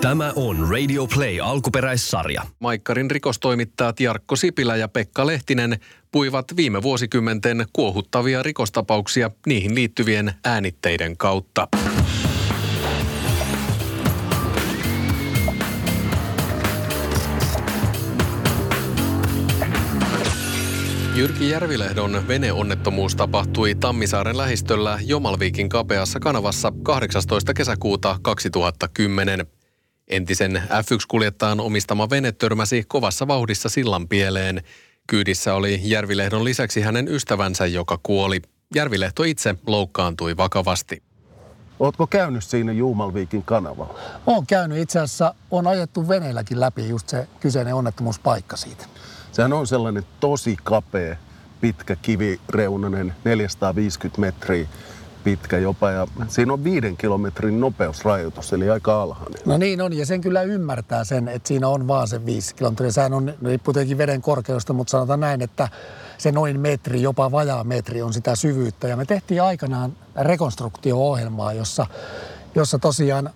Tämä on Radio Play alkuperäissarja. Maikkarin rikostoimittajat Jarkko Sipilä ja Pekka Lehtinen puivat viime vuosikymmenten kuohuttavia rikostapauksia niihin liittyvien äänitteiden kautta. Jyrki Järvilehdon veneonnettomuus tapahtui Tammisaaren lähistöllä Jomalviikin kapeassa kanavassa 18. kesäkuuta 2010. Entisen F1-kuljettajan omistama vene törmäsi kovassa vauhdissa sillan pieleen. Kyydissä oli Järvilehdon lisäksi hänen ystävänsä, joka kuoli. Järvilehto itse loukkaantui vakavasti. Ootko käynyt siinä Juumalviikin kanavalla? Olen käynyt itse asiassa, on ajettu veneelläkin läpi just se kyseinen onnettomuuspaikka siitä. Sehän on sellainen tosi kapea, pitkä kivireunainen, 450 metriä pitkä jopa. Ja siinä on viiden kilometrin nopeusrajoitus, eli aika alhainen. No niin on, ja sen kyllä ymmärtää sen, että siinä on vaan se viisi kilometriä. Sehän on, riippuu tietenkin veden korkeusta, mutta sanotaan näin, että se noin metri, jopa vajaa metri on sitä syvyyttä. Ja me tehtiin aikanaan rekonstruktio-ohjelmaa, jossa, jossa tosiaan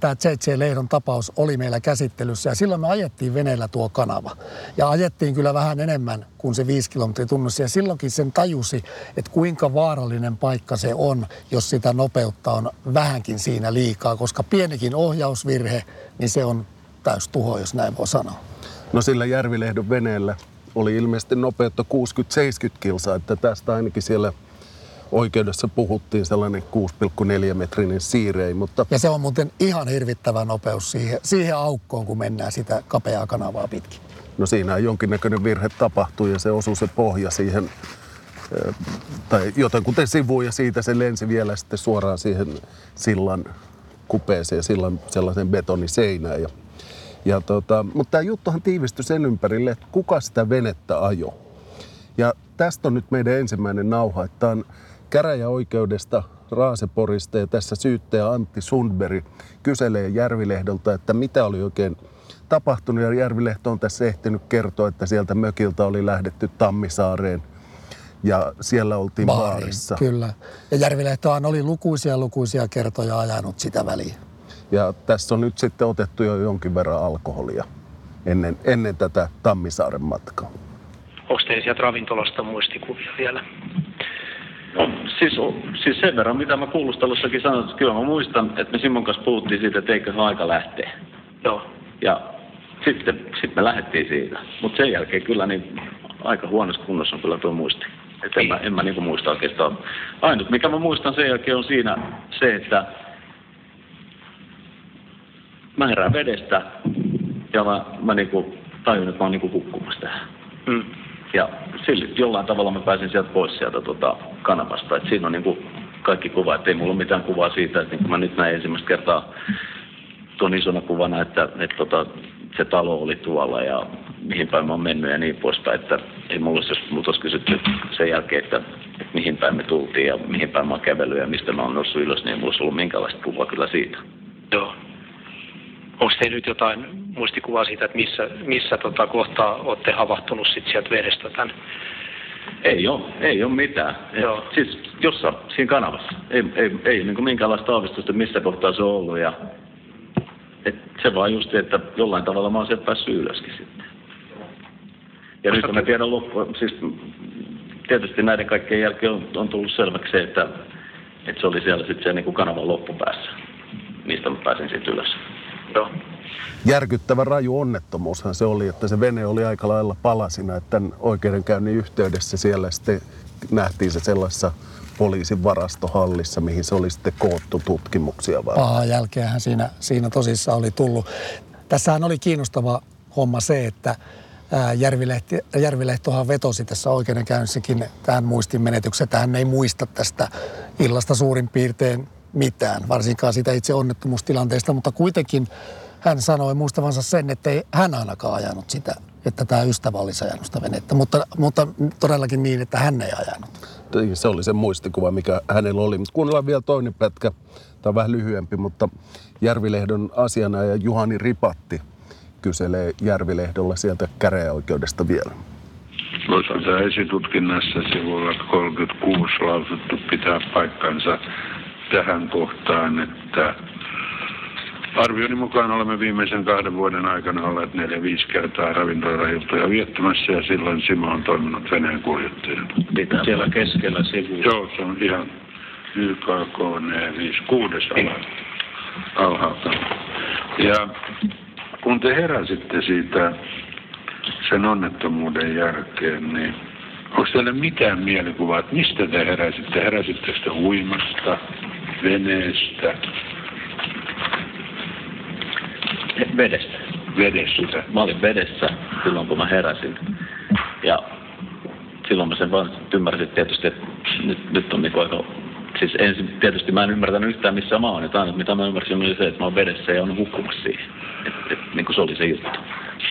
tämä JJ Lehdon tapaus oli meillä käsittelyssä ja silloin me ajettiin veneellä tuo kanava. Ja ajettiin kyllä vähän enemmän kuin se viisi kilometriä tunnissa ja silloinkin sen tajusi, että kuinka vaarallinen paikka se on, jos sitä nopeutta on vähänkin siinä liikaa, koska pienikin ohjausvirhe, niin se on täys tuho, jos näin voi sanoa. No sillä Järvilehdon veneellä oli ilmeisesti nopeutta 60-70 kilsaa, että tästä ainakin siellä oikeudessa puhuttiin sellainen 6,4 metrinen siirei, mutta... Ja se on muuten ihan hirvittävä nopeus siihen, siihen aukkoon, kun mennään sitä kapeaa kanavaa pitkin. No siinä jonkinnäköinen virhe tapahtui ja se osui se pohja siihen, eh, tai jotenkuten sivuun ja siitä se lensi vielä sitten suoraan siihen sillan kupeeseen, sillan sellaisen betoniseinään. Ja, ja tota, mutta tämä juttuhan tiivistyi sen ympärille, että kuka sitä venettä ajo. Ja tästä on nyt meidän ensimmäinen nauha, että on käräjäoikeudesta Raaseporista ja tässä syyttäjä Antti Sundberg kyselee Järvilehdolta, että mitä oli oikein tapahtunut. Ja Järvilehto on tässä ehtinyt kertoa, että sieltä mökiltä oli lähdetty Tammisaareen ja siellä oltiin Baariin, baarissa. Kyllä. Ja Järvilehtohan oli lukuisia lukuisia kertoja ajanut sitä väliä. Ja tässä on nyt sitten otettu jo jonkin verran alkoholia ennen, ennen tätä Tammisaaren matkaa. Onko teillä sieltä ravintolasta muistikuvia vielä? No, siis, siis sen verran, mitä mä kuulustelussakin sanoin, että kyllä mä muistan, että me Simon kanssa puhuttiin siitä, että eikö se aika lähteä. Joo. Ja sitten sit me lähdettiin siitä. Mutta sen jälkeen kyllä niin aika huonossa kunnossa on kyllä tuo muisti. Että en mä, en mä niinku muista oikeastaan. Ainut, mikä mä muistan sen jälkeen on siinä se, että mä herään vedestä ja mä, mä niinku tajun, että mä oon niinku hukkumassa tähän. Mm. Ja sillä jollain tavalla mä pääsin sieltä pois sieltä tota, kanavasta. Et siinä on niinku kaikki kuva, että ei mulla ole mitään kuvaa siitä, että niin mä nyt näin ensimmäistä kertaa tuon isona kuvana, että, että tota, se talo oli tuolla ja mihin päin mä oon mennyt ja niin poispäin. Että ei mulla olisi, jos multa olisi kysytty sen jälkeen, että, että mihin päin me tultiin ja mihin päin mä oon kävellyt ja mistä mä oon noussut ylös, niin ei mulla olisi ollut minkäänlaista kuvaa kyllä siitä. Joo. Onko teillä nyt jotain muistikuvaa siitä, että missä, missä tota kohtaa olette havahtunut sit sieltä vedestä tämän? Ei ole, ei ole mitään. Joo. Siis jossain siinä kanavassa. Ei, ei, ei niin minkäänlaista aavistusta, missä kohtaa se on ollut. Ja, et se vaan just, että jollain tavalla mä oon sieltä päässyt ylöskin sitten. Ja nyt kun mä tiedän loppu, siis tietysti näiden kaikkien jälkeen on, on tullut selväksi se, että, että se oli siellä sitten se niin kanavan loppupäässä, mistä mä pääsin sitten ylös. Joo. Järkyttävä raju onnettomuushan se oli, että se vene oli aika lailla palasina, että tämän oikeudenkäynnin yhteydessä siellä sitten nähtiin se sellaisessa poliisin varastohallissa, mihin se oli sitten koottu tutkimuksia varten. Pahaa jälkeähän siinä, siinä tosissaan oli tullut. Tässähän oli kiinnostava homma se, että Järvilehti, Järvilehtohan vetosi tässä oikeudenkäynnissäkin tähän muistinmenetykseen, että hän ei muista tästä illasta suurin piirtein mitään, varsinkaan siitä itse onnettomuustilanteesta, mutta kuitenkin hän sanoi muistavansa sen, että ei hän ainakaan ajanut sitä, että tämä ystävä olisi ajanut sitä venettä, mutta, mutta todellakin niin, että hän ei ajanut. Se oli se muistikuva, mikä hänellä oli. Mutta kuunnellaan vielä toinen pätkä. Tämä on vähän lyhyempi, mutta Järvilehdon asianajaja Juhani Ripatti kyselee Järvilehdolla sieltä käräjäoikeudesta vielä. Osalta esitutkinnassa sivulla 36 lausuttu pitää paikkansa tähän kohtaan, että Arvioni mukaan olemme viimeisen kahden vuoden aikana olleet neljä viisi kertaa ravintolailtoja viettämässä ja silloin Simo on toiminut veneen kuljettajana. Mitä siellä keskellä sivulla? Joo, se on ihan YKK 5 kuudes alhaalta. Ja kun te heräsitte siitä sen onnettomuuden jälkeen, niin onko teille mitään mielikuvaa, että mistä te heräsitte? Heräsitte sitä uimasta, veneestä, Vedestä. vedestä? Mä olin vedessä silloin, kun mä heräsin. Ja silloin mä sen vaan ymmärsin tietysti, että nyt, nyt on niinku aika... Siis ensin tietysti mä en ymmärtänyt yhtään missä mä oon. Ainut mitä mä ymmärsin oli se, että mä oon vedessä ja on hukkumassa siihen. Et, et, niin kuin se oli se juttu.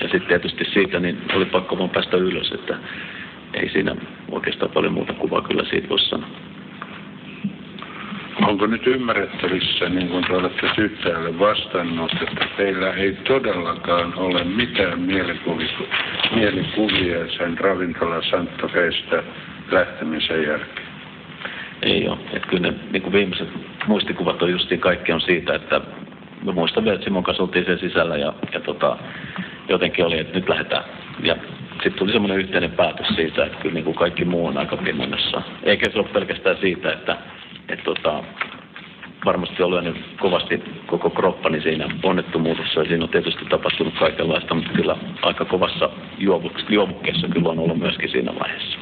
Ja sitten tietysti siitä niin oli pakko vaan päästä ylös, että ei siinä oikeastaan paljon muuta kuvaa kyllä siitä voi sanoa. Onko nyt ymmärrettävissä, niin kuin te olette syyttäjälle vastannut, että teillä ei todellakaan ole mitään mielikuvia, sen ravintola Santofeista lähtemisen jälkeen? Ei ole. Että kyllä ne niin kuin viimeiset muistikuvat on justiin kaikki on siitä, että mä muistan vielä, että Simon kanssa oltiin sen sisällä ja, ja tota, jotenkin oli, että nyt lähdetään. Ja sitten tuli semmoinen yhteinen päätös siitä, että kyllä niin kuin kaikki muu on aika pimennossa. Eikä se ole pelkästään siitä, että, että tota, varmasti olen lyönyt kovasti koko kroppani siinä onnettomuudessa. Ja siinä on tietysti tapahtunut kaikenlaista, mutta kyllä aika kovassa juovukkeessa kyllä on ollut myöskin siinä vaiheessa.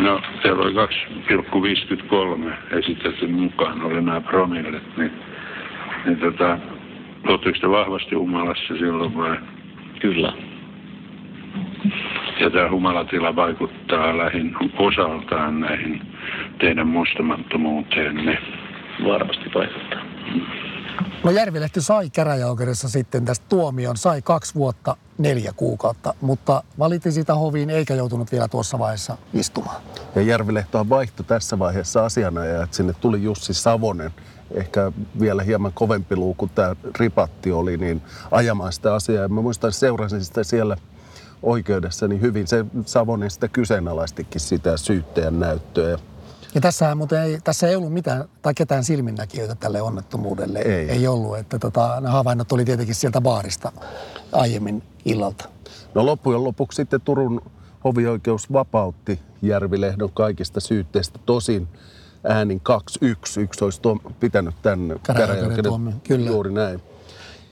No, siellä oli 2,53 esitetty mukaan, oli nämä promillet, niin, niin tota, oletteko te vahvasti humalassa silloin vai? Kyllä. Ja tämä humalatila vaikuttaa lähin osaltaan näihin teidän muistamattomuuteenne. Varmasti vaikuttaa. No Järvilehti sai käräjäoikeudessa sitten tästä tuomion, sai kaksi vuotta neljä kuukautta, mutta valitti sitä hoviin eikä joutunut vielä tuossa vaiheessa istumaan. Ja Järvilehtohan vaihtoi tässä vaiheessa asianajaja, että sinne tuli Jussi Savonen, ehkä vielä hieman kovempi luu kuin tämä ripatti oli, niin ajamaan sitä asiaa. Ja mä muistan, seurasin sitä siellä oikeudessa niin hyvin. Se Savonen sitä kyseenalaistikin sitä syyttäjän näyttöä. Ja tässä, ei, tässä ei ollut mitään tai ketään silminnäkijöitä tälle onnettomuudelle. Ei. ei ollut. Että tota, ne havainnot oli tietenkin sieltä baarista aiemmin illalta. No loppujen lopuksi sitten Turun hovioikeus vapautti Järvilehdon kaikista syytteistä. Tosin äänin 2-1. Yksi olisi tuo, pitänyt tämän Käräjäoikeuden. Juuri näin.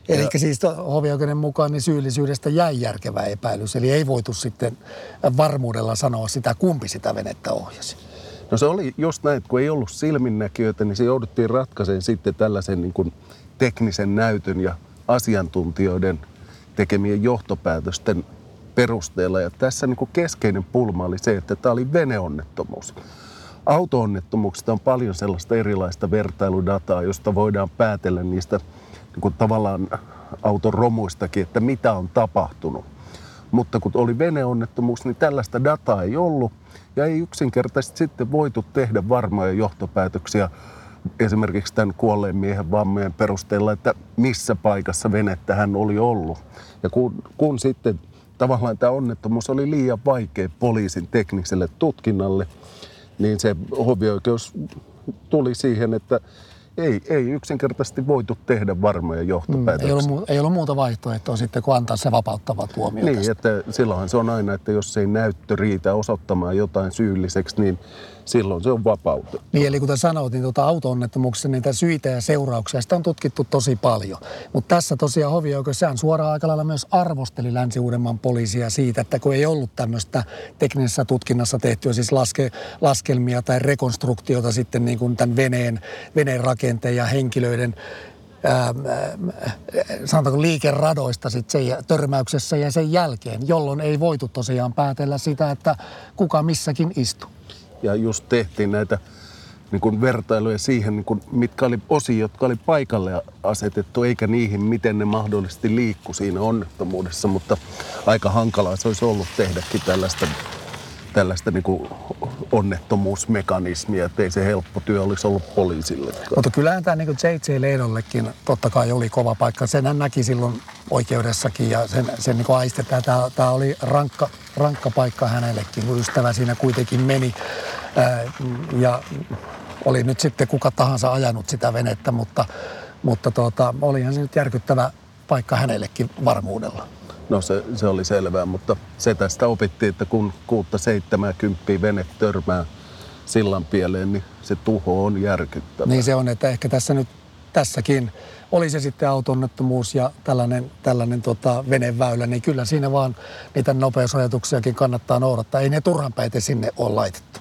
Eli siis hovioikeuden mukaan niin syyllisyydestä jäi järkevä epäilys. Eli ei voitu sitten varmuudella sanoa sitä, kumpi sitä venettä ohjasi. No se oli just näin, että kun ei ollut silminnäkijöitä, niin se jouduttiin ratkaisemaan sitten tällaisen niin kuin teknisen näytön ja asiantuntijoiden tekemien johtopäätösten perusteella. Ja tässä niin kuin keskeinen pulma oli se, että tämä oli veneonnettomuus. Auto-onnettomuuksista on paljon sellaista erilaista vertailudataa, josta voidaan päätellä niistä niin kuin tavallaan auton romuistakin, että mitä on tapahtunut. Mutta kun oli veneonnettomuus, niin tällaista dataa ei ollut ja ei yksinkertaisesti sitten voitu tehdä varmoja johtopäätöksiä esimerkiksi tämän kuolleen miehen vammojen perusteella, että missä paikassa venettä hän oli ollut. Ja kun, kun sitten tavallaan tämä onnettomuus oli liian vaikea poliisin tekniselle tutkinnalle, niin se hovioikeus tuli siihen, että ei, ei yksinkertaisesti voitu tehdä varmoja johtopäätöksiä. Mm, ei, ollut, ei ollut muuta vaihtoehtoa sitten kuin antaa se vapauttava tuomio Niin, tästä. että silloinhan se on aina, että jos ei näyttö riitä osoittamaan jotain syylliseksi, niin silloin se on vapautettu. Niin, eli kuten sanoit, niin tuota auto-onnettomuuksissa niitä syitä ja seurauksia, sitä on tutkittu tosi paljon. Mutta tässä tosiaan hovioikeus, sehän suoraan aika lailla myös arvosteli Länsi-Uudenmaan poliisia siitä, että kun ei ollut tämmöistä teknisessä tutkinnassa tehtyä siis laske, laskelmia tai rekonstruktiota sitten niin kuin tämän veneen, veneen rakenteen ja henkilöiden ää, ää, sanotaanko liikeradoista sit sen törmäyksessä ja sen jälkeen, jolloin ei voitu tosiaan päätellä sitä, että kuka missäkin istuu. Ja just tehtiin näitä niin kuin vertailuja siihen, niin kuin, mitkä oli osia, jotka oli paikalle asetettu, eikä niihin, miten ne mahdollisesti liikku siinä onnettomuudessa. Mutta aika hankalaa se olisi ollut tehdäkin tällaista, tällaista niin kuin onnettomuusmekanismia, että ei se helppo työ olisi ollut poliisillekaan. Mutta kyllähän tämä niin J.J. Leidollekin totta kai oli kova paikka. Sen hän näki silloin oikeudessakin ja sen, sen niin aistetään. Tämä, tämä oli rankka, rankka paikka hänellekin, kun ystävä siinä kuitenkin meni. Ää, ja oli nyt sitten kuka tahansa ajanut sitä venettä, mutta, mutta tuota, olihan se nyt järkyttävä paikka hänellekin varmuudella. No se, se oli selvää, mutta se tästä opittiin, että kun kuutta 70 vene törmää sillan pieleen, niin se tuho on järkyttävä. Niin se on, että ehkä tässä nyt tässäkin, oli se sitten autonnettomuus ja tällainen, tällainen tota veneväylä, niin kyllä siinä vaan niitä nopeusajatuksiakin kannattaa noudattaa. Ei ne turhan päite sinne ole laitettu.